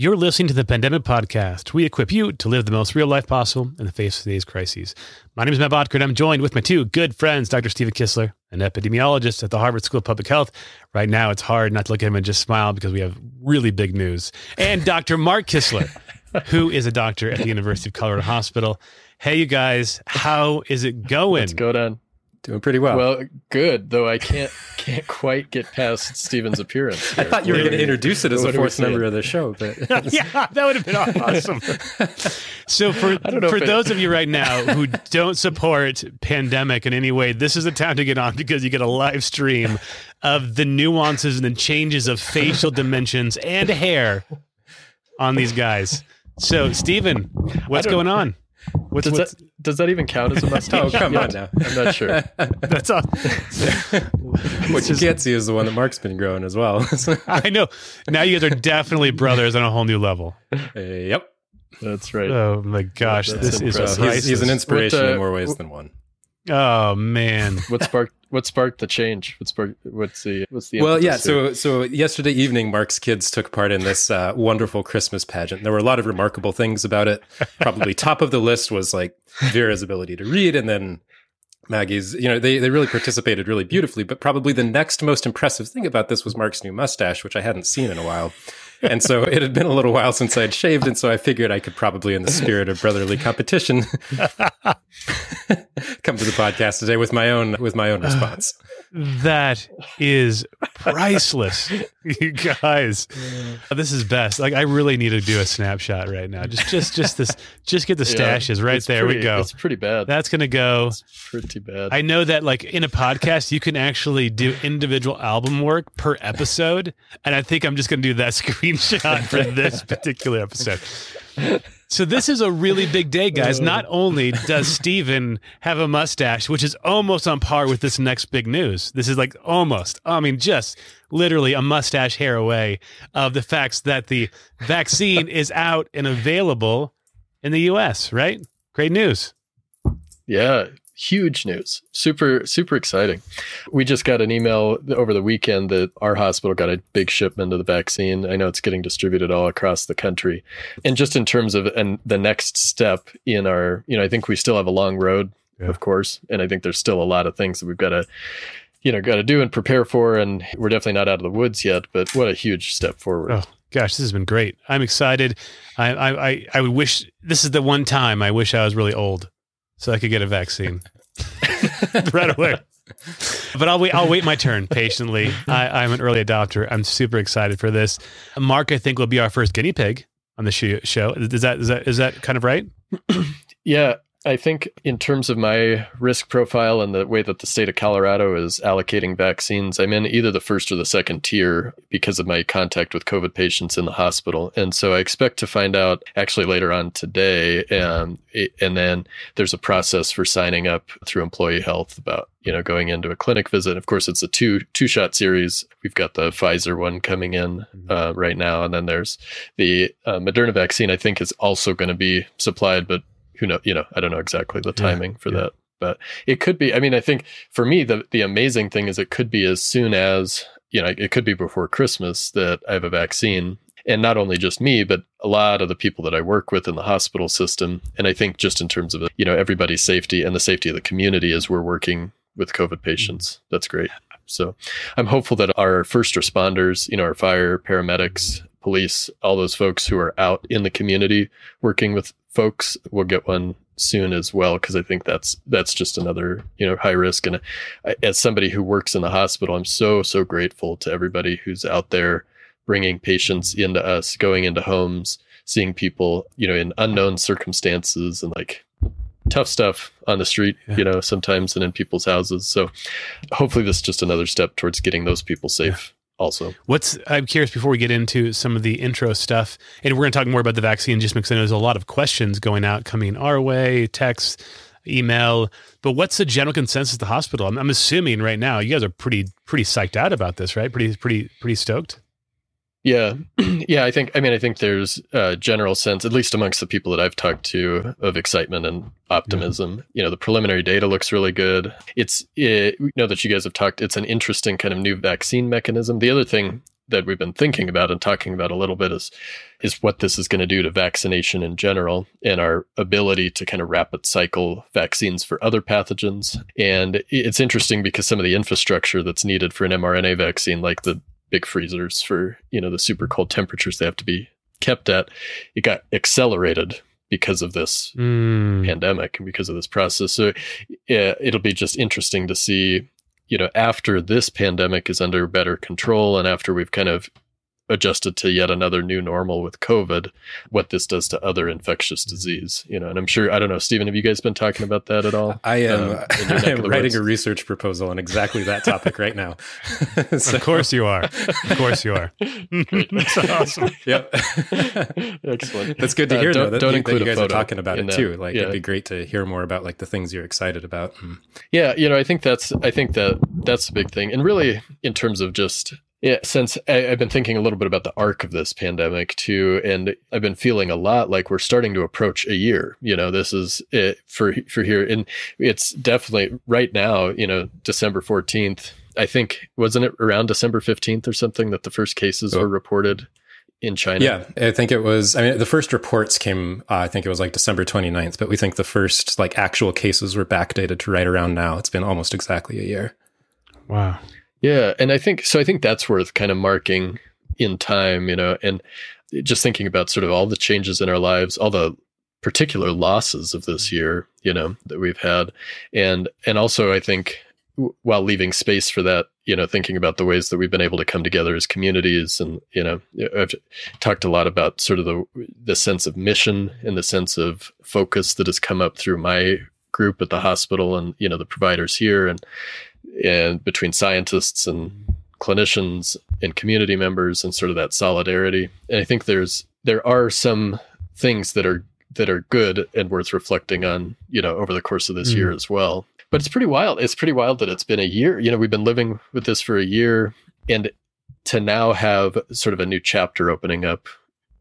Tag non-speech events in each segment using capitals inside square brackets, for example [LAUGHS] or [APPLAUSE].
You're listening to the Pandemic Podcast. We equip you to live the most real life possible in the face of today's crises. My name is Matt Bodker, and I'm joined with my two good friends, Dr. Stephen Kissler, an epidemiologist at the Harvard School of Public Health. Right now, it's hard not to look at him and just smile because we have really big news. And Dr. Mark Kissler, [LAUGHS] who is a doctor at the University of Colorado Hospital. Hey, you guys, how is it going? What's going on? Doing pretty well. Well, good. Though I can't can't quite get past Stephen's appearance. I thought you were going to introduce it as What a fourth member of the show, but [LAUGHS] yeah, that would have been awesome. [LAUGHS] so for I don't know for if it- those of you right now who don't support pandemic in any way, this is a time to get on because you get a live stream of the nuances and the changes of facial dimensions and hair on these guys. So, Stephen, what's going on? What's, Does what's that does that even count as a mustache? [LAUGHS] Oh, come on now. I'm not sure. [LAUGHS] that's all. [LAUGHS] what you can't see is the one that Mark's been growing as well. I know. Now you guys are definitely brothers on a whole new level. Uh, yep. That's right. Oh my gosh, That's this is impressive. So he's, he's an inspiration What, uh, in more ways than one. Oh man. What sparked what sparked the change? What sparked what's the what's the Well, yeah. So, so yesterday evening, Mark's kids took part in this uh, wonderful Christmas pageant. There were a lot of remarkable things about it. Probably top of the list was like Vera's ability to read, and then Maggie's. You know, they they really participated really beautifully. But probably the next most impressive thing about this was Mark's new mustache, which I hadn't seen in a while. And so it had been a little while since I'd shaved, and so I figured I could probably, in the spirit of brotherly competition, [LAUGHS] come to the podcast today with my own with my own response. That is priceless, [LAUGHS] you guys. This is best. Like I really need to do a snapshot right now. Just, just, just this. Just get the Yeah, stashes right there. pretty- we go. It's pretty bad. That's gonna go. It's pretty bad. I know that like in a podcast, you can actually do individual album work per episode, and I think I'm just gonna do that [LAUGHS] screenshot for this particular episode. So this is a really big day, guys. Not only does Stephen have a mustache, which is almost on par with this next big news. This is like almost, I mean, just literally a mustache hair away of the facts that the vaccine is out and available in the US, right? Great news. Yeah, huge news. Super, super exciting. We just got an email over the weekend that our hospital got a big shipment of the vaccine. I know it's getting distributed all across the country. And just in terms of and the next step in our, you know, I think we still have a long road, Yeah. of course, and I think there's still a lot of things that we've got to you know, got to do and prepare for, and we're definitely not out of the woods yet. But what a huge step forward! Oh gosh, this has been great. I'm excited. I I I, I would wish this is the one time I wish I was really old so I could get a vaccine [LAUGHS] right away. But I'll wait. I'll wait my turn patiently. [LAUGHS] I, I'm an early adopter. I'm super excited for this. Mark, I think, will be our first guinea pig on the show. Is that is that is that kind of right? Yeah, I think in terms of my risk profile and the way that the state of Colorado is allocating vaccines, I'm in either the first or the second tier because of my contact with COVID patients in the hospital. And so I expect to find out actually later on today. Um, and then there's a process for signing up through employee health about, you know, going into a clinic visit. Of course, it's a two, two shot series. We've got the Pfizer one coming in uh, right now. And then there's the uh, Moderna vaccine, I think is also going to be supplied, but who know you know i don't know exactly the Yeah, timing for yeah. that but it could be i mean i think for me the the amazing thing is it could be as soon as you know it could be before christmas that i have a vaccine. And not only just me but a lot of the people that i work with in the hospital system. And i think just in terms of you know everybody's safety and the safety of the community as we're working with covid mm-hmm. patients. That's great. So i'm hopeful that our first responders you know our fire paramedics police all those folks who are out in the community working with folks will get one soon as well because I think that's that's just another you know high risk. And I, as somebody who works in the hospital I'm so so grateful to everybody who's out there bringing patients into us going into homes seeing people you know in unknown circumstances and like tough stuff on the street Yeah. you know sometimes and in people's houses. So hopefully this is just another step towards getting those people safe also What's I'm curious before we get into some of the intro stuff, and we're going to talk more about the vaccine just because I know there's a lot of questions going out, coming our way, text, email. But what's the general consensus at the hospital? I'm, I'm assuming right now you guys are pretty pretty psyched out about this, right? Pretty pretty pretty stoked. Yeah, [CLEARS THROAT] yeah. I think. I mean, I think there's a general sense, at least amongst the people that I've talked to, of excitement and optimism. You know, the preliminary data looks really good. It's it, we know that you guys have talked. It's an interesting kind of new vaccine mechanism. The other thing that we've been thinking about and talking about a little bit is is what this is going to do to vaccination in general and our ability to kind of rapid cycle vaccines for other pathogens. And it's interesting because some of the infrastructure that's needed for an mRNA vaccine, like the big freezers for you know the super cold temperatures they have to be kept at, it got accelerated because of this mm. pandemic and because of this process. So yeah, it'll be just interesting to see, you know, after this pandemic is under better control and after we've kind of adjusted to yet another new normal with COVID, what this does to other infectious disease, you know, and I'm sure, I don't know, Stephen, have you guys been talking about that at all? I am, um, I am [LAUGHS] writing woods? a research proposal on exactly that topic right now. [LAUGHS] so. Of course you are. Of course you are. [LAUGHS] That's awesome. Yep. Excellent. That's good to uh, hear uh, though. That, don't you, that you guys are talking about it that. too. Like yeah. it'd be great to hear more about like the things you're excited about. Mm. Yeah. You know, I think that's, I think that that's the big thing. And really in terms of just yeah, since I, have been thinking a little bit about the arc of this pandemic too, and I've been feeling a lot like we're starting to approach a year. You know, this is it for for here, and it's definitely right now. You know, December fourteenth. I think wasn't it around December fifteenth or something that the first cases oh. were reported in China. Yeah, I think it was. I mean, the first reports came. Uh, I think it was like December 29th, but we think the first like actual cases were backdated to right around now. It's been almost exactly a year. Wow. Yeah, and I think so. I think that's worth kind of marking in time, you know, and just thinking about sort of all the changes in our lives, all the particular losses of this mm. year, you know, that we've had, and and also I think while leaving space for that, you know, thinking about the ways that we've been able to come together as communities, and you know, I've talked a lot about sort of the the sense of mission and the sense of focus that has come up through my group at the hospital, and you know, the providers here, and and between scientists and clinicians and community members and sort of that solidarity. And I think there's there are some things that are that are good and worth reflecting on, you know, over the course of this mm. year as well. But it's pretty wild. It's pretty wild that it's been a year. You know, we've been living with this for a year and to now have sort of a new chapter opening up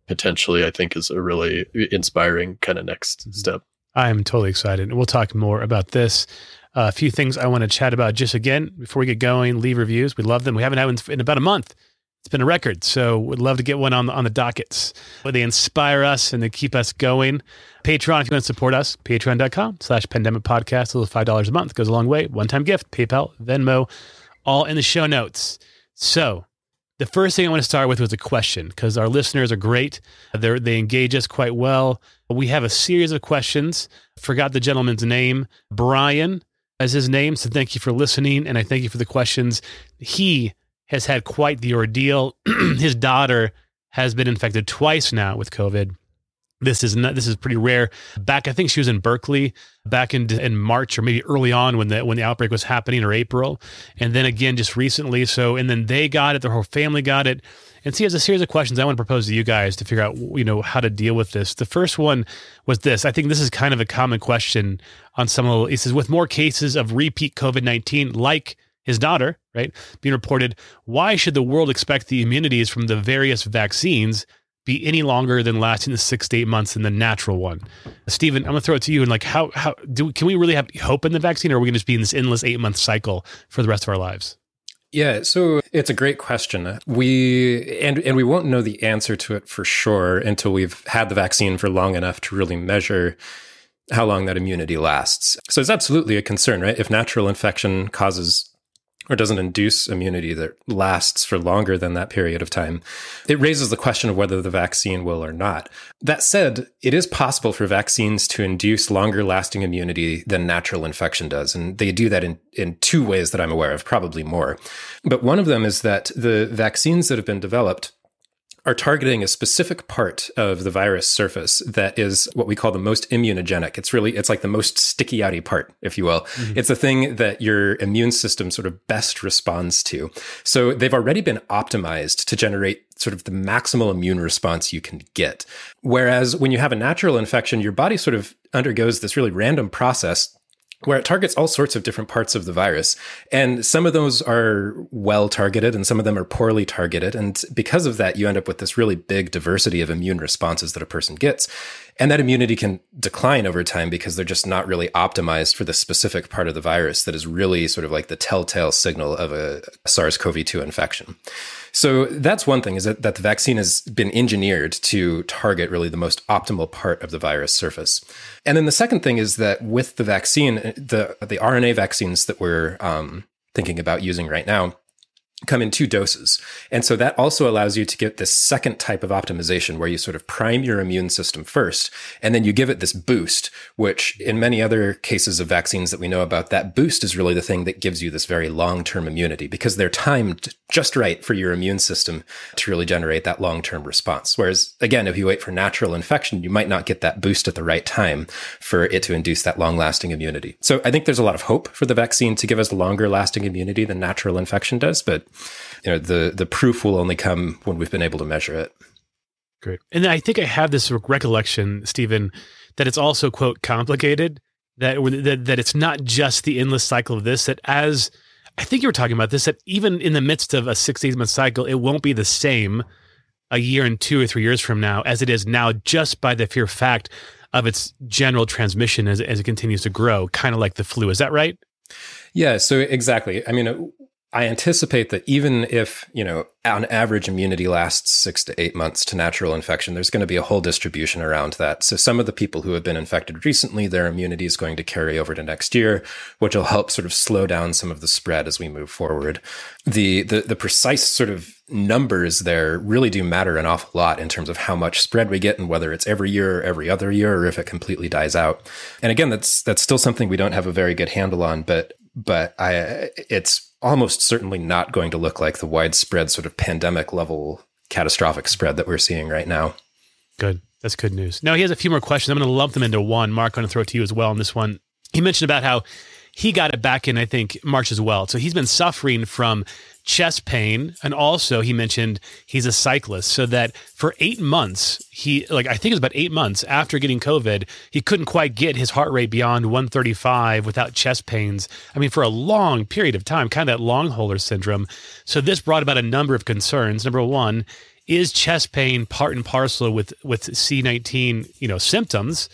potentially, I think is a really inspiring kind of next mm-hmm. step. I'm totally excited. And we'll talk more about this a few things I want to chat about just again before we get going. Leave reviews. We love them. We haven't had one in about a month. It's been a record, so we'd love to get one on the on the dockets. Where they inspire us and they keep us going. Patreon, if you want to support us, patreon.com slash pandemic podcast. A little five dollars a month goes a long way. One time gift, PayPal, Venmo, all in the show notes. So the first thing I want to start with was a question because our listeners are great. They they engage us quite well. We have a series of questions. Forgot the gentleman's name, Brian as his name. So thank you for listening. And I thank you for the questions. He has had quite the ordeal. [CLEARS THROAT] his daughter has been infected twice now with COVID. This is not, this is pretty rare. Back, I think she was in Berkeley back in in March or maybe early on when the when the outbreak was happening or April, and then again just recently. So and then they got it. Their whole family got it. And see, as a series of questions I want to propose to you guys to figure out, you know, how to deal with this. The first one was this. I think this is kind of a common question on some of the, he says, with more cases of repeat COVID 19, like his daughter, right, being reported, why should the world expect the immunities from the various vaccines be any longer than lasting the six to eight months in the natural one? Stephen, I'm to throw it to you. And like, how, how do, can we really have hope in the vaccine or are we to just be in this endless eight month cycle for the rest of our lives? Yeah, so it's a great question. We and and we won't know the answer to it for sure until we've had the vaccine for long enough to really measure how long that immunity lasts. So it's absolutely a concern, right? If natural infection causes or doesn't induce immunity that lasts for longer than that period of time, it raises the question of whether the vaccine will or not. That said, it is possible for vaccines to induce longer lasting immunity than natural infection does. And they do that in, in two ways that I'm aware of, probably more. But one of them is that the vaccines that have been developed are targeting a specific part of the virus surface that is what we call the most immunogenic. It's really it's like the most sticky outy part, if you will. Mm-hmm. It's the thing that your immune system sort of best responds to. So they've already been optimized to generate sort of the maximal immune response you can get. Whereas when you have a natural infection, your body sort of undergoes this really random process where it targets all sorts of different parts of the virus. And some of those are well targeted and some of them are poorly targeted. And because of that, you end up with this really big diversity of immune responses that a person gets. And that immunity can decline over time because they're just not really optimized for the specific part of the virus that is really sort of like the telltale signal of a SARS CoV 2 infection. So that's one thing is that, that the vaccine has been engineered to target really the most optimal part of the virus surface. And then the second thing is that with the vaccine, the the RNA vaccines that we're um, thinking about using right now come in two doses. And so that also allows you to get this second type of optimization where you sort of prime your immune system first, and then you give it this boost, which in many other cases of vaccines that we know about, that boost is really the thing that gives you this very long term immunity because they're timed just right for your immune system to really generate that long term response. Whereas again, if you wait for natural infection, you might not get that boost at the right time for it to induce that long lasting immunity. So I think there's a lot of hope for the vaccine to give us longer lasting immunity than natural infection does, but you know the the proof will only come when we've been able to measure it. Great, and I think I have this recollection, Stephen, that it's also quote complicated. That, that that it's not just the endless cycle of this. That as I think you were talking about this, that even in the midst of a six eight month cycle, it won't be the same a year and two or three years from now as it is now, just by the sheer fact of its general transmission as, as it continues to grow, kind of like the flu. Is that right? Yeah, so exactly. I mean, uh, I anticipate that even if, you know, on average immunity lasts six to eight months to natural infection, there's going to be a whole distribution around that. So some of the people who have been infected recently, their immunity is going to carry over to next year, which will help sort of slow down some of the spread as we move forward. The the, the precise sort of numbers there really do matter an awful lot in terms of how much spread we get and whether it's every year or every other year or if it completely dies out. And again, that's that's still something we don't have a very good handle on, but but I it's almost certainly not going to look like the widespread sort of pandemic level catastrophic spread that we're seeing right now. Good. That's good news. Now he has a few more questions. I'm going to lump them into one. Mark, I'm going to throw it to you as well on this one. He mentioned about how he got it back in, I think, March as well. So he's been suffering from chest pain. And also, he mentioned he's a cyclist. So that for eight months, he, like, I think it was about eight months after getting COVID, he couldn't quite get his heart rate beyond 135 without chest pains. I mean, for a long period of time, kind of that long hauler syndrome. So this brought about a number of concerns. Number one, is chest pain part and parcel with with C19, you know, symptoms?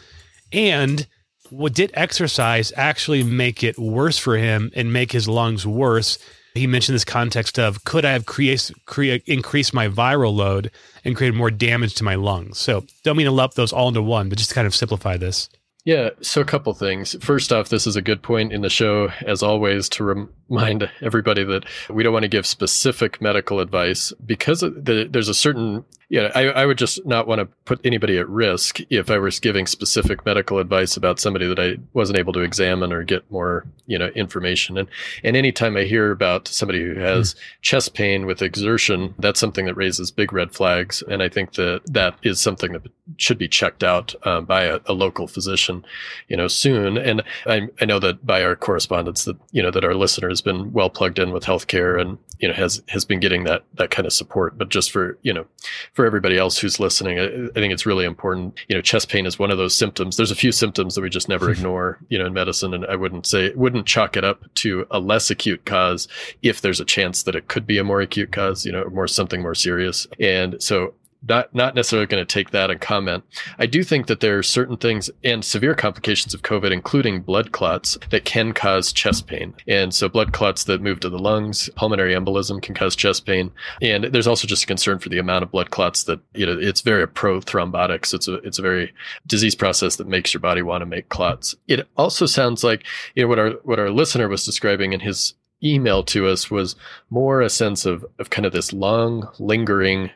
And what did exercise actually make it worse for him and make his lungs worse? He mentioned this context of could I have create, create increased my viral load and created more damage to my lungs? So don't mean to lump those all into one, but just to kind of simplify this. Yeah, so a couple things. First off, this is a good point in the show, as always, to remind everybody that we don't want to give specific medical advice because the, there's a certain yeah, I, I would just not want to put anybody at risk if I was giving specific medical advice about somebody that I wasn't able to examine or get more, you know, information. And and anytime I hear about somebody who has mm. chest pain with exertion, that's something that raises big red flags. And I think that that is something that should be checked out um, by a, a, local physician, you know, soon. And I, I know that by our correspondence that you know that our listener has been well plugged in with healthcare and you know has has been getting that that kind of support. But just for you know for everybody else who's listening, I, I, think it's really important. You know, chest pain is one of those symptoms. There's a few symptoms that we just never mm-hmm. ignore, you know, in medicine. And I wouldn't say, wouldn't chalk it up to a less acute cause if there's a chance that it could be a more acute cause, you know, more something more serious. And so not not necessarily going to take that and comment. I do think that there are certain things and severe complications of COVID, including blood clots, that can cause chest pain. And so blood clots that move to the lungs, pulmonary embolism can cause chest pain. And there's also just a concern for the amount of blood clots that you know it's very prothrombotic. So it's a it's a very disease process that makes your body want to make clots. It also sounds like you know what our what our listener was describing in his email to us was more a sense of of kind of this long lingering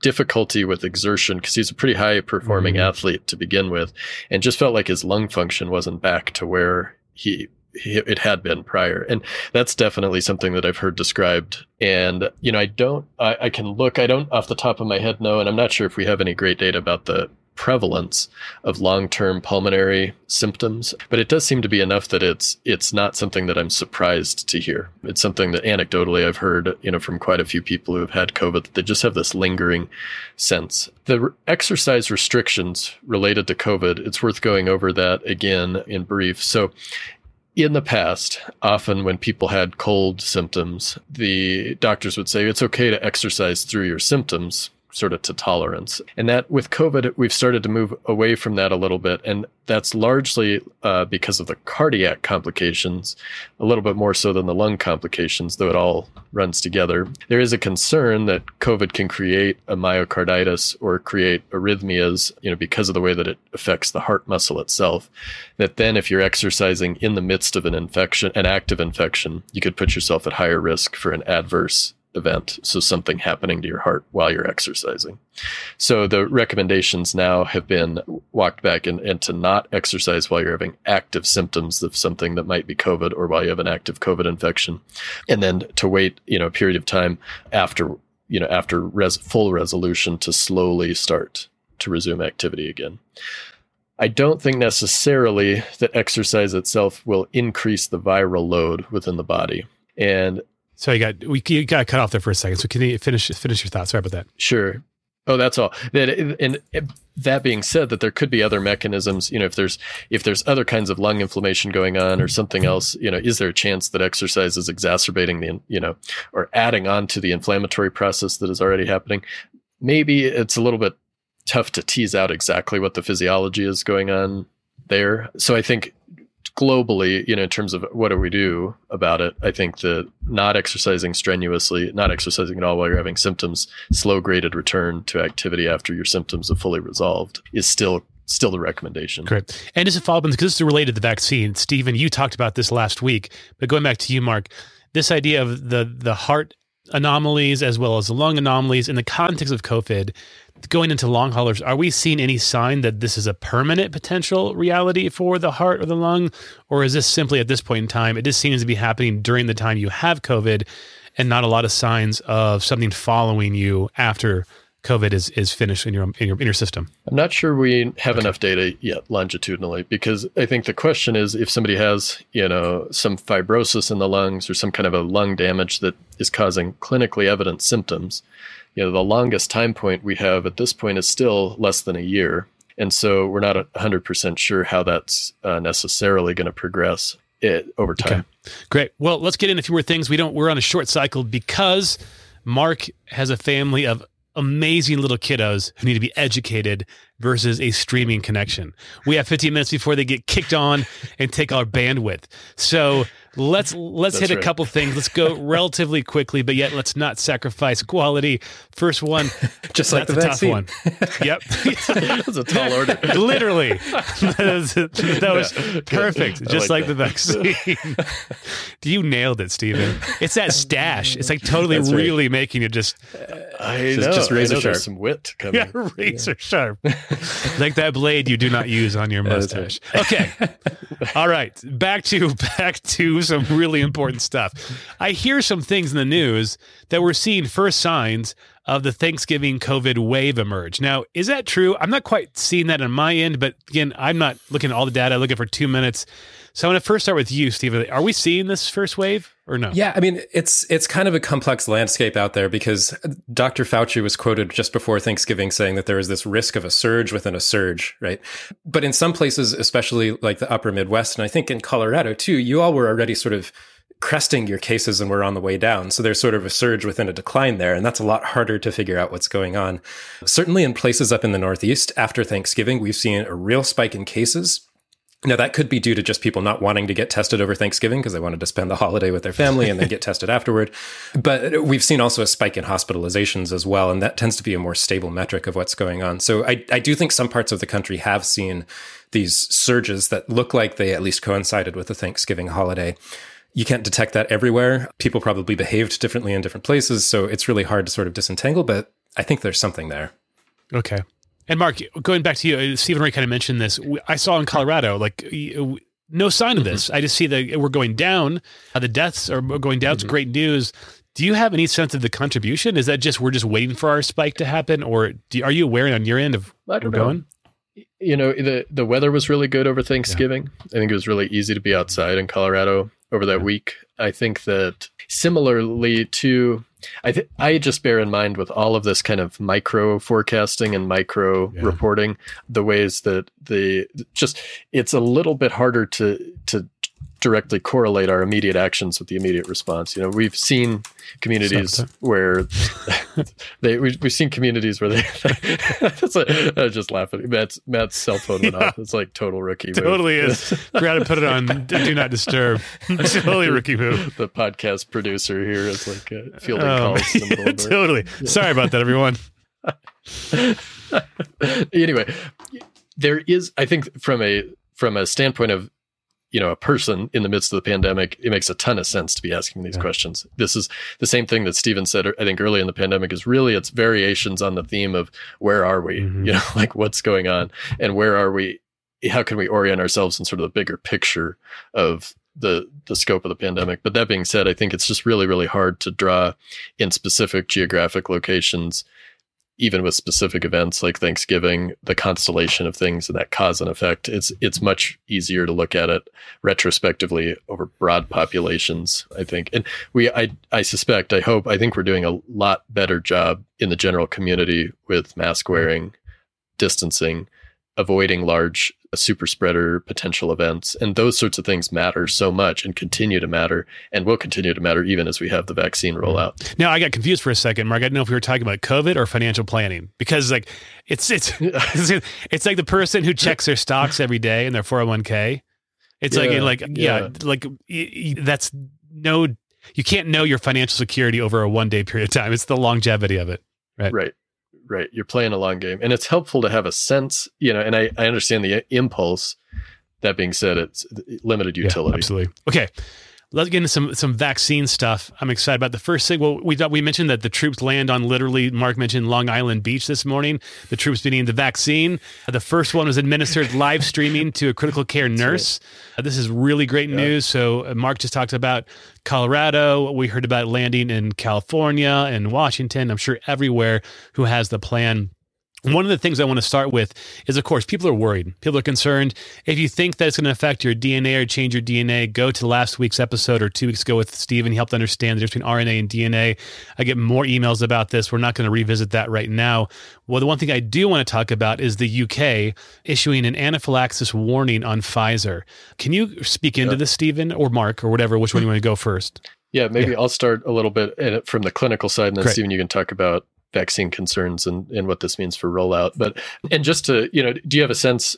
difficulty with exertion because he's a pretty high performing mm-hmm. athlete to begin with and just felt like his lung function wasn't back to where he, it had been prior and that's definitely something that i've heard described and you know i don't I, I can look i don't off the top of my head know and i'm not sure if we have any great data about the prevalence of long-term pulmonary symptoms but it does seem to be enough that it's it's not something that I'm surprised to hear. It's something that anecdotally I've heard you know from quite a few people who have had covid that they just have this lingering sense. The exercise restrictions related to covid it's worth going over that again in brief. So in the past, often when people had cold symptoms, the doctors would say it's okay to exercise through your symptoms sort of to tolerance. And that with COVID, we've started to move away from that a little bit. And that's largely uh, because of the cardiac complications, a little bit more so than the lung complications, though it all runs together. There is a concern that COVID can create a myocarditis or create arrhythmias, you know, because of the way that it affects the heart muscle itself. That then, if you're exercising in the midst of an infection, an active infection, you could put yourself at higher risk for an adverse event. So something happening to your heart while you're exercising. So the recommendations now have been walked back and, and to not exercise while you're having active symptoms of something that might be COVID or while you have an active COVID infection. And then to wait, you know, a period of time after, you know, after res- full resolution to slowly start to resume activity again. I don't think necessarily that exercise itself will increase the viral load within the body. And so you got we you got cut off there for a second. So can you finish finish your thoughts? Sorry about that. Sure. Oh, that's all. That and that being said, that there could be other mechanisms. You know, if there's if there's other kinds of lung inflammation going on or something else, you know, is there a chance that exercise is exacerbating the you know or adding on to the inflammatory process that is already happening? Maybe it's a little bit tough to tease out exactly what the physiology is going on there. So I think globally, you know, in terms of what do we do about it, I think that not exercising strenuously, not exercising at all while you're having symptoms, slow graded return to activity after your symptoms have fully resolved is still still the recommendation. Correct. And just a follow up, because this is related to the vaccine, Stephen, you talked about this last week, but going back to you, Mark, this idea of the the heart anomalies as well as the lung anomalies in the context of COVID going into long haulers, are we seeing any sign that this is a permanent potential reality for the heart or the lung? Or is this simply at this point in time, it just seems to be happening during the time you have COVID and not a lot of signs of something following you after COVID is, is finished in your, in your in your system? I'm not sure we have okay. enough data yet longitudinally because I think the question is if somebody has, you know, some fibrosis in the lungs or some kind of a lung damage that is causing clinically evident symptoms, you know, the longest time point we have at this point is still less than a year. And so we're not 100% sure how that's uh, necessarily going to progress it, over time. Okay. Great. Well, let's get in a few more things. We don't, we're on a short cycle because Mark has a family of amazing little kiddos who need to be educated versus a streaming connection. We have 15 minutes before they get kicked on and take our bandwidth. So let's let's hit a couple things. Let's go [LAUGHS] relatively quickly, but yet let's not sacrifice quality. First one, [LAUGHS] just like the tough one. [LAUGHS] yep, that's a tall order. Literally, that was, that was yeah. perfect, just like, like the vaccine. you nailed it, Stephen. It's that stash. It's like totally, right. really making it just. Uh, I just, know. Just razor sharp. Some wit coming. Yeah, razor yeah. sharp. like that blade you do not use on your mustache. Okay. All right. Back to back to [LAUGHS] some really important stuff. I hear some things in the news that we're seeing first signs of the Thanksgiving COVID wave emerge. Now, is that true? I'm not quite seeing that on my end, but again, I'm not looking at all the data. I look at for two minutes. So I want to first start with you, Steve. Are we seeing this first wave or no? Yeah, I mean it's it's kind of a complex landscape out there because Dr. Fauci was quoted just before Thanksgiving saying that there is this risk of a surge within a surge, right? But in some places, especially like the upper Midwest, and I think in Colorado too, you all were already sort of cresting your cases and we're on the way down. So there's sort of a surge within a decline there. And that's a lot harder to figure out what's going on. Certainly in places up in the Northeast after Thanksgiving, we've seen a real spike in cases. Now, that could be due to just people not wanting to get tested over Thanksgiving because they wanted to spend the holiday with their family and then get [LAUGHS] tested afterward. But we've seen also a spike in hospitalizations as well. And that tends to be a more stable metric of what's going on. So I, I do think some parts of the country have seen these surges that look like they at least coincided with the Thanksgiving holiday. You can't detect that everywhere. People probably behaved differently in different places. So it's really hard to sort of disentangle, but I think there's something there. Okay. And Mark, going back to you, uh, Stephen Ray kind of mentioned this. I saw in Colorado, like no sign of this. Mm-hmm. I just see that we're going down. Uh, the deaths are going down. Mm-hmm. It's great news. Do you have any sense of the contribution? Is that just we're just waiting for our spike to happen, or do, are you aware on your end of I don't we're know. going? You know, the the weather was really good over Thanksgiving. Yeah. I think it was really easy to be outside in Colorado over that week. I think that similarly to I th- I just bear in mind with all of this kind of micro forecasting and micro yeah. reporting the ways that the just it's a little bit harder to to directly correlate our immediate actions with the immediate response. You know, we've seen communities where [LAUGHS] they we, have seen communities where they [LAUGHS] that's a, I was just laughing. Matt's Matt's cell phone went off. It's like total rookie. Totally move. is. [LAUGHS] Forgot to put it on do not disturb. totally rookie move. The podcast producer here is like uh, fielding um, calls. totally. Yeah. Sorry about that, everyone. anyway, there is, I think, from a from a standpoint of you know a person in the midst of the pandemic it makes a ton of sense to be asking these yeah. questions. This is the same thing that stephen said i think early in the pandemic is really it's variations on the theme of where are we? Mm-hmm. you know [LAUGHS] like what's going on? And where are we? How can we orient ourselves in sort of the bigger picture of the the scope of the pandemic? But that being said i think it's just really really hard to draw in specific geographic locations even with specific events like Thanksgiving, the constellation of things and that cause and effect, it's it's much easier to look at it retrospectively over broad populations, I think. And we I I suspect, I hope, I think we're doing a lot better job in the general community with mask wearing, distancing, avoiding large super spreader potential events. And those sorts of things matter so much and continue to matter and will continue to matter even as we have the vaccine mm-hmm. rollout. Now I got confused for a second, Mark. I didn't know if we were talking about COVID or financial planning because like it's it's [LAUGHS] it's, it's like the person who checks their stocks every day in their 401k. It's yeah, like like yeah, yeah like that's no you can't know your financial security over a one day period of time. It's the longevity of it. Right. Right right? You're playing a long game and it's helpful to have a sense you know and i, I understand the impulse. That being said it's limited utility. yeah, absolutely. Okay let's get into some some vaccine stuff. I'm excited about the first thing. Well, we thought we mentioned that the troops land on literally. Mark mentioned Long Island Beach this morning. The troops being the vaccine. The first one was administered [LAUGHS] live streaming to a critical care nurse. Right. This is really great yeah. news. So uh, Mark just talked about Colorado. We heard about landing in California and Washington. I'm sure everywhere who has the plan one of the things I want to start with is, of course, people are worried. People are concerned. If you think that it's going to affect your DNA or change your DNA, go to last week's episode or two weeks ago with Stephen. He helped understand the difference between RNA and DNA. I get more emails about this. We're not going to revisit that right now. Well, the one thing I do want to talk about is the UK issuing an anaphylaxis warning on Pfizer. Can you speak into yeah. this, Stephen or Mark or whatever? Which one you want to go first? Yeah, maybe yeah. I'll start a little bit from the clinical side, and then Great. Stephen, you can talk about vaccine concerns and, and what this means for rollout. But and just to you know, do you have a sense,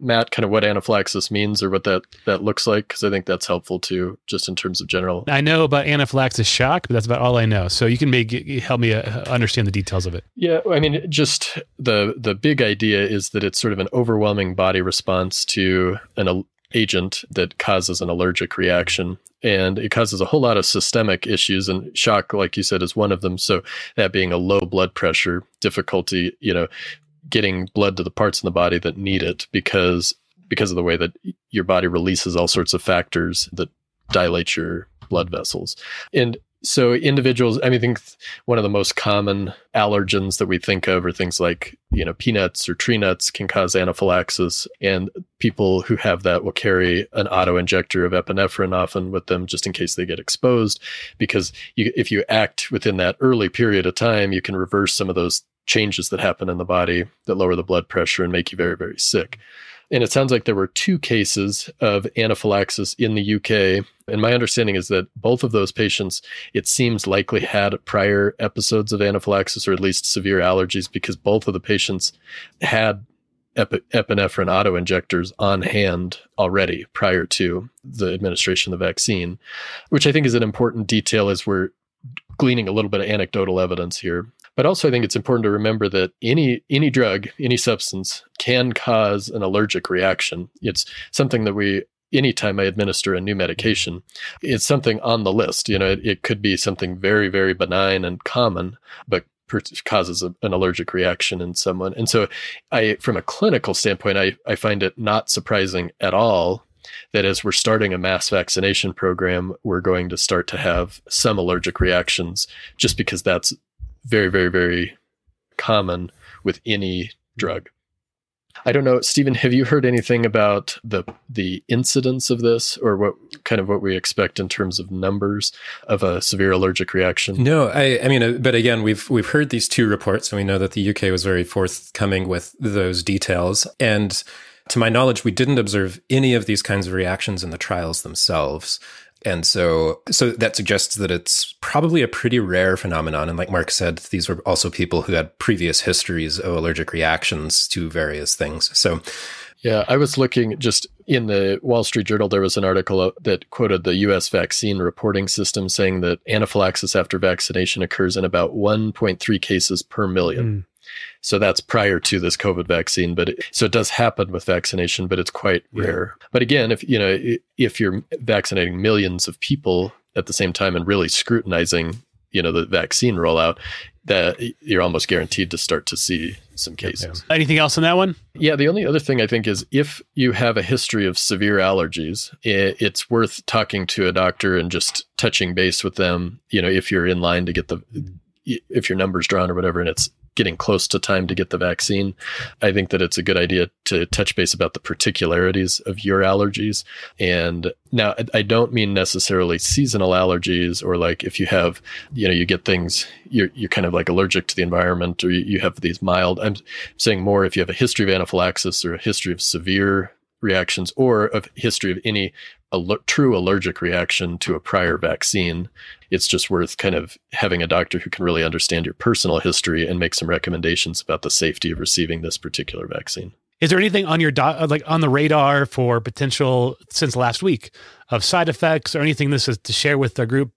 Matt, kind of what anaphylaxis means or what that that looks like? Because I think that's helpful too, just in terms of general. I know about anaphylaxis shock, but that's about all I know. So you can make help me uh, understand the details of it. Yeah, I mean, just the the big idea is that it's sort of an overwhelming body response to an agent that causes an allergic reaction and it causes a whole lot of systemic issues and shock like you said is one of them. So that being a low blood pressure difficulty you know getting blood to the parts in the body that need it because because of the way that your body releases all sorts of factors that dilate your blood vessels. And so individuals, I mean, I think one of the most common allergens that we think of are things like, you know, peanuts or tree nuts can cause anaphylaxis. And people who have that will carry an auto injector of epinephrine often with them just in case they get exposed. Because you, if you act within that early period of time, you can reverse some of those changes that happen in the body that lower the blood pressure and make you very, very sick. And it sounds like there were two cases of anaphylaxis in the UK. And my understanding is that both of those patients, it seems likely had prior episodes of anaphylaxis or at least severe allergies because both of the patients had epinephrine auto injectors on hand already prior to the administration of the vaccine, which I think is an important detail as we're gleaning a little bit of anecdotal evidence here. But also, I think it's important to remember that any any drug, any substance, can cause an allergic reaction. It's something that we anytime I administer a new medication, it's something on the list. You know, it, it could be something very, very benign and common, but causes a, an allergic reaction in someone. And so I, from a clinical standpoint, I, I find it not surprising at all that as we're starting a mass vaccination program, we're going to start to have some allergic reactions just because that's very, very, very common with any drug. I don't know, Stephen. Have you heard anything about the the incidence of this, or what kind of what we expect in terms of numbers of a severe allergic reaction? No, I, I mean, uh, but again, we've we've heard these two reports, and we know that the UK was very forthcoming with those details, and to my knowledge, we didn't observe any of these kinds of reactions in the trials themselves. And so, so that suggests that it's probably a pretty rare phenomenon. And like Mark said, these were also people who had previous histories of allergic reactions to various things. So, yeah, I was looking just in the Wall Street Journal. There was an article that quoted the U.S. vaccine reporting system saying that anaphylaxis after vaccination occurs in about 1.3 cases per million. Mm. So that's prior to this COVID vaccine, but it, so it does happen with vaccination, but it's quite yeah. rare. But again, if you know if you're vaccinating millions of people at the same time and really scrutinizing, you know, the vaccine rollout, that you're almost guaranteed to start to see some cases. Anything else on that one? Yeah, the only other thing I think is if you have a history of severe allergies, it's worth talking to a doctor and just touching base with them. You know, if you're in line to get the if your number's drawn or whatever, and it's getting close to time to get the vaccine, I think that it's a good idea to touch base about the particularities of your allergies. And now I don't mean necessarily seasonal allergies or like if you have, you know, you get things, you're, you're kind of like allergic to the environment or you have these mild, I'm saying more if you have a history of anaphylaxis or a history of severe reactions or a history of any aller- true allergic reaction to a prior vaccine, it's just worth kind of having a doctor who can really understand your personal history and make some recommendations about the safety of receiving this particular vaccine. Is there anything on your do- uh, like on the radar for potential since last week of side effects or anything this is to share with the group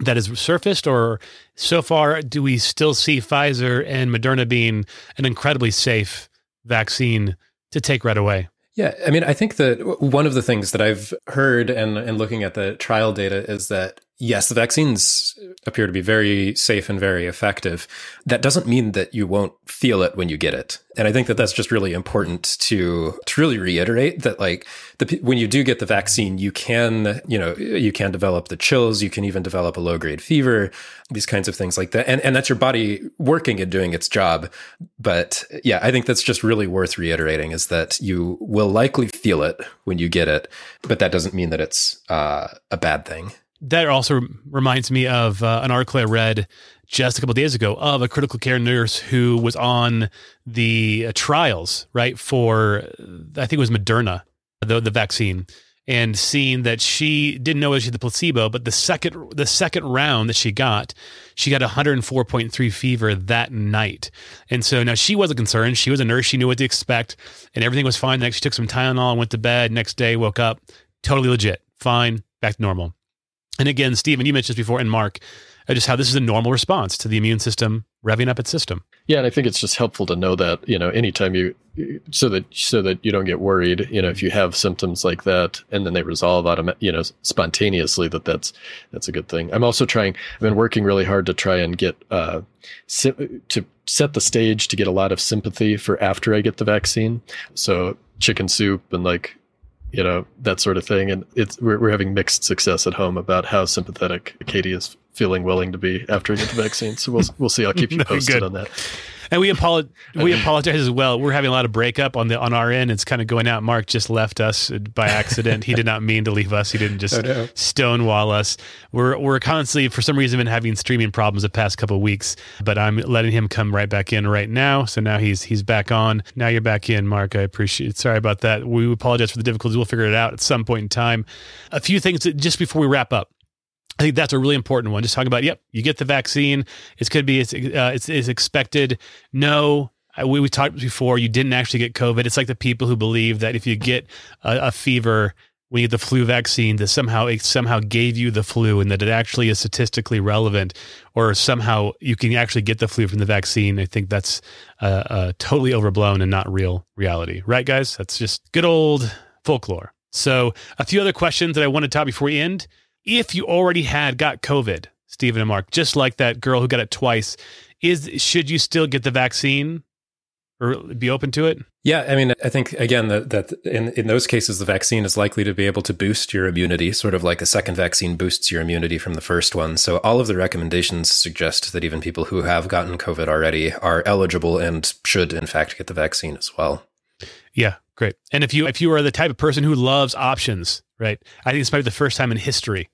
that has surfaced or so far do we still see Pfizer and Moderna being an incredibly safe vaccine to take right away? Yeah, I mean, I think that one of the things that I've heard and, and looking at the trial data is that yes, the vaccines appear to be very safe and very effective. That doesn't mean that you won't feel it when you get it. And I think that that's just really important to to really reiterate that like the when you do get the vaccine, you can, you know, you can develop the chills, you can even develop a low grade fever, these kinds of things like that. And and that's your body working and doing its job. But yeah, I think that's just really worth reiterating is that you will likely feel it when you get it, but that doesn't mean that it's uh, a bad thing that also reminds me of uh, an article I read just a couple days ago of a critical care nurse who was on the uh, trials, right, for I think it was Moderna, the the vaccine, and seeing that she didn't know she had the placebo, but the second the second round that she got, she got 104.3 fever that night, and so now she wasn't concerned. She was a nurse; she knew what to expect, and everything was fine. Next, she took some Tylenol and went to bed. Next day, woke up totally legit, fine, back to normal. And again, Stephen, you mentioned this before, and Mark, uh, just how this is a normal response to the immune system revving up its system. Yeah, and I think it's just helpful to know that you know anytime you so that so that you don't get worried. You know, if you have symptoms like that and then they resolve automa- you know spontaneously, that that's that's a good thing. I'm also trying. I've been working really hard to try and get uh, to set the stage to get a lot of sympathy for after I get the vaccine. So chicken soup and like you know that sort of thing. And it's we're, we're having mixed success at home about how sympathetic katie is feeling willing to be after I get the vaccine. So we'll we'll see. I'll keep you [LAUGHS] posted on that and we apologize. [LAUGHS] We apologize as well. We're having a lot of breakup on the on our end. It's kind of going out. Mark just left us by accident. he did not mean to leave us. He didn't just [LAUGHS] oh, no. stonewall us. We're we're constantly for some reason been having streaming problems the past couple weeks. But I'm letting him come right back in right now. So now he's he's back on. Now you're back in, Mark. I appreciate. it. Sorry about that. We apologize for the difficulties. We'll figure it out at some point in time. A few things just before we wrap up. I think that's a really important one. Just talking about, yep, you get the vaccine. It's going to be, it's, uh, it's, it's expected. No, we, we talked before, you didn't actually get COVID. It's like the people who believe that if you get a, a fever when you get the flu vaccine, that somehow it somehow gave you the flu and that it actually is statistically relevant, or somehow you can actually get the flu from the vaccine. I think that's uh, uh, totally overblown and not real reality. Right, guys? That's just good old folklore. So, a few other questions that I want to talk before we end if you already had got COVID, Stephen and Mark, just like that girl who got it twice, is should you still get the vaccine or be open to it? Yeah, I mean, I think again that, that in in those cases, the vaccine is likely to be able to boost your immunity, sort of like a second vaccine boosts your immunity from the first one. So all of the recommendations suggest that even people who have gotten COVID already are eligible and should, in fact, get the vaccine as well. Yeah, great. And if you if you are the type of person who loves options, right? I think it's probably the first time in history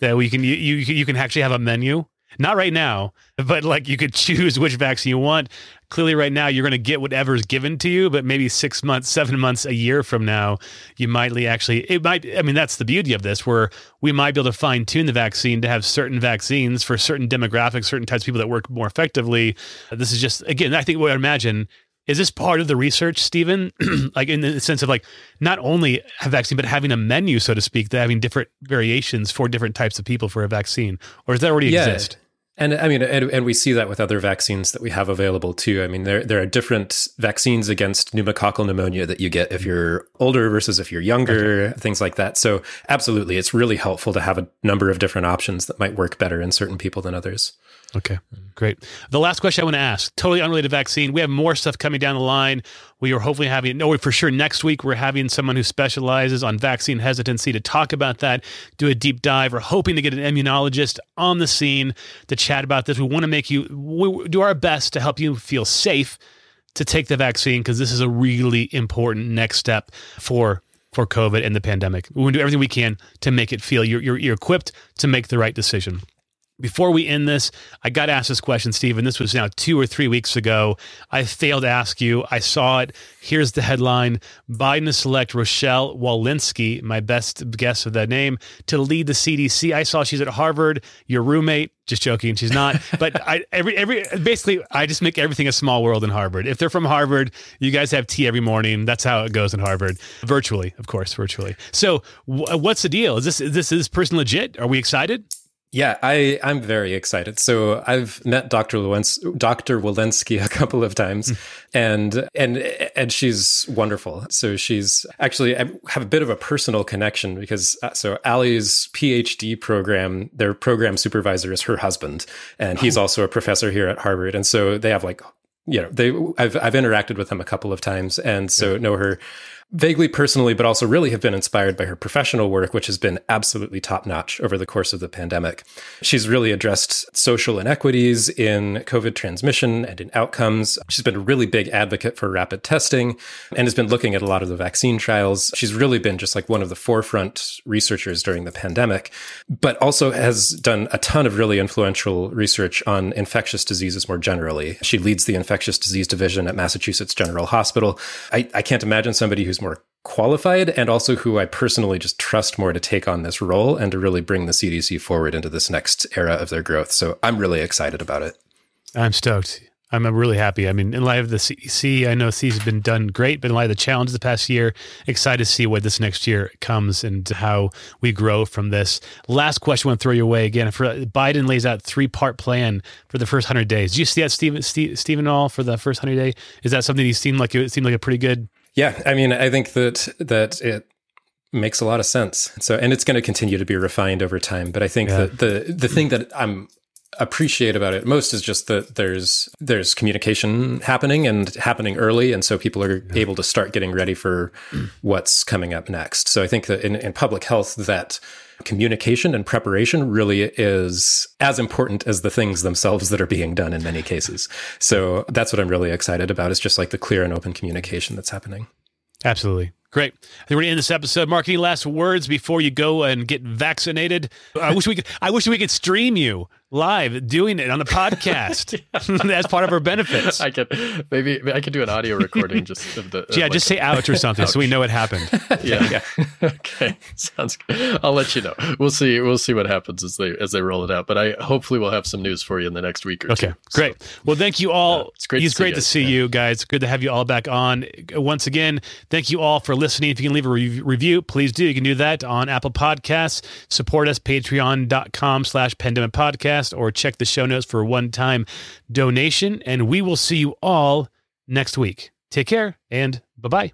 that we can you, you can actually have a menu. Not right now, but like you could [LAUGHS] choose which vaccine you want. clearly right now you're going to get whatever's given to you, but maybe six months, seven months, a year from now, you might actually, it might, I mean, that's the beauty of this, where we might be able to fine tune the vaccine to have certain vaccines for certain demographics, certain types of people that work more effectively. This is just, again, I think what I imagine is this part of the research, Stephen? [CLEARS THROAT] like in the sense of like not only a vaccine, but having a menu, so to speak, that having different variations for different types of people for a vaccine, or does that already yeah. exist? And I mean, and, and, we see that with other vaccines that we have available too. I mean, there there are different vaccines against pneumococcal pneumonia that you get if you're older versus if you're younger, okay. things like that. So, absolutely, it's really helpful to have a number of different options that might work better in certain people than others. Okay, mm. great. The last question I want to ask, totally unrelated vaccine. We have more stuff coming down the line. We are hopefully having, no, for sure next week, we're having someone who specializes on vaccine hesitancy to talk about that, do a deep dive. We're hoping to get an immunologist on the scene to chat about this. We want to make you, we do our best to help you feel safe to take the vaccine because this is a really important next step for for COVID and the pandemic. We want to do everything we can to make it feel you're, you're, you're equipped to make the right decision. Before we end this, I got asked this question, Stephen. This was now two or three weeks ago. I failed to ask you. I saw it. Here's the headline Biden to select Rochelle Walensky, my best guess of that name, to lead the CDC. I saw she's at Harvard, your roommate. Just joking, she's not. [LAUGHS] But I every every basically I just make everything a small world in Harvard. If they're from Harvard, you guys have tea every morning. That's how it goes in Harvard, virtually, of course, virtually. So, what's the deal? Is this is this is this person legit? Are we excited? Yeah, I, I'm very excited. So I've met Dr. Lewens, Dr. Walensky a couple of times mm. and, and, and she's wonderful. So she's actually, I have a bit of a personal connection because, uh, so Allie's PhD program, their program supervisor is her husband, and he's oh. also a professor here at Harvard. And so they have like, you know, they, I've, I've interacted with him a couple of times and so yeah. know her vaguely personally, but also really have been inspired by her professional work, which has been absolutely top notch over the course of the pandemic. She's really addressed social inequities in COVID transmission and in outcomes. She's been a really big advocate for rapid testing and has been looking at a lot of the vaccine trials. She's really been just like one of the forefront researchers during the pandemic, but also has done a ton of really influential research on infectious diseases more generally. She leads the infectious disease division at Massachusetts General Hospital. I, I can't imagine somebody who's more qualified and also who I personally just trust more to take on this role and to really bring the CDC forward into this next era of their growth. So I'm really excited about it. I'm stoked. I'm really happy. I mean, in light of the CDC, I know has been done great, but in light of the challenges the past year, excited to see what this next year comes and how we grow from this. Last question I want to throw your way again. For Biden lays out three part plan for the first hundred days. Do you see that, Stephen? Stephen, all for the first hundred day? Is that something you seemed like it seemed like a pretty good yeah, I mean, I think that that it makes a lot of sense. So, and it's going to continue to be refined over time. But I think yeah. that the the thing that I'm appreciate about it most is just that there's there's communication happening and happening early and so people are yeah. able to start getting ready for what's coming up next so i think that in, in public health that communication and preparation really is as important as the things themselves that are being done in many cases. So that's what I'm really excited about is just like the clear and open communication that's happening. Absolutely. Great. I think we're going to end this episode. Mark, any last words before you go and get vaccinated? I wish we could. I wish we could stream you live doing it on the podcast. [LAUGHS] That's [LAUGHS] part of our benefits. I could maybe I could do an audio recording just of the. [LAUGHS] yeah, like just say ouch or something ouch. so we know what happened. yeah. yeah. okay. Sounds good. I'll let you know. We'll see. We'll see what happens as they as they roll it out. But I hopefully we'll have some news for you in the next week or okay. two. Great. So, well, thank you all. Uh, it's great. It's to great to see yeah. you guys. Good to have you all back on once again. Thank you all for listening. If you can leave a re- review, please do. You can do that on Apple Podcasts. Support us patreon.com slash pandemic podcast or check the show notes for a one time donation. And we will see you all next week. Take care and bye bye.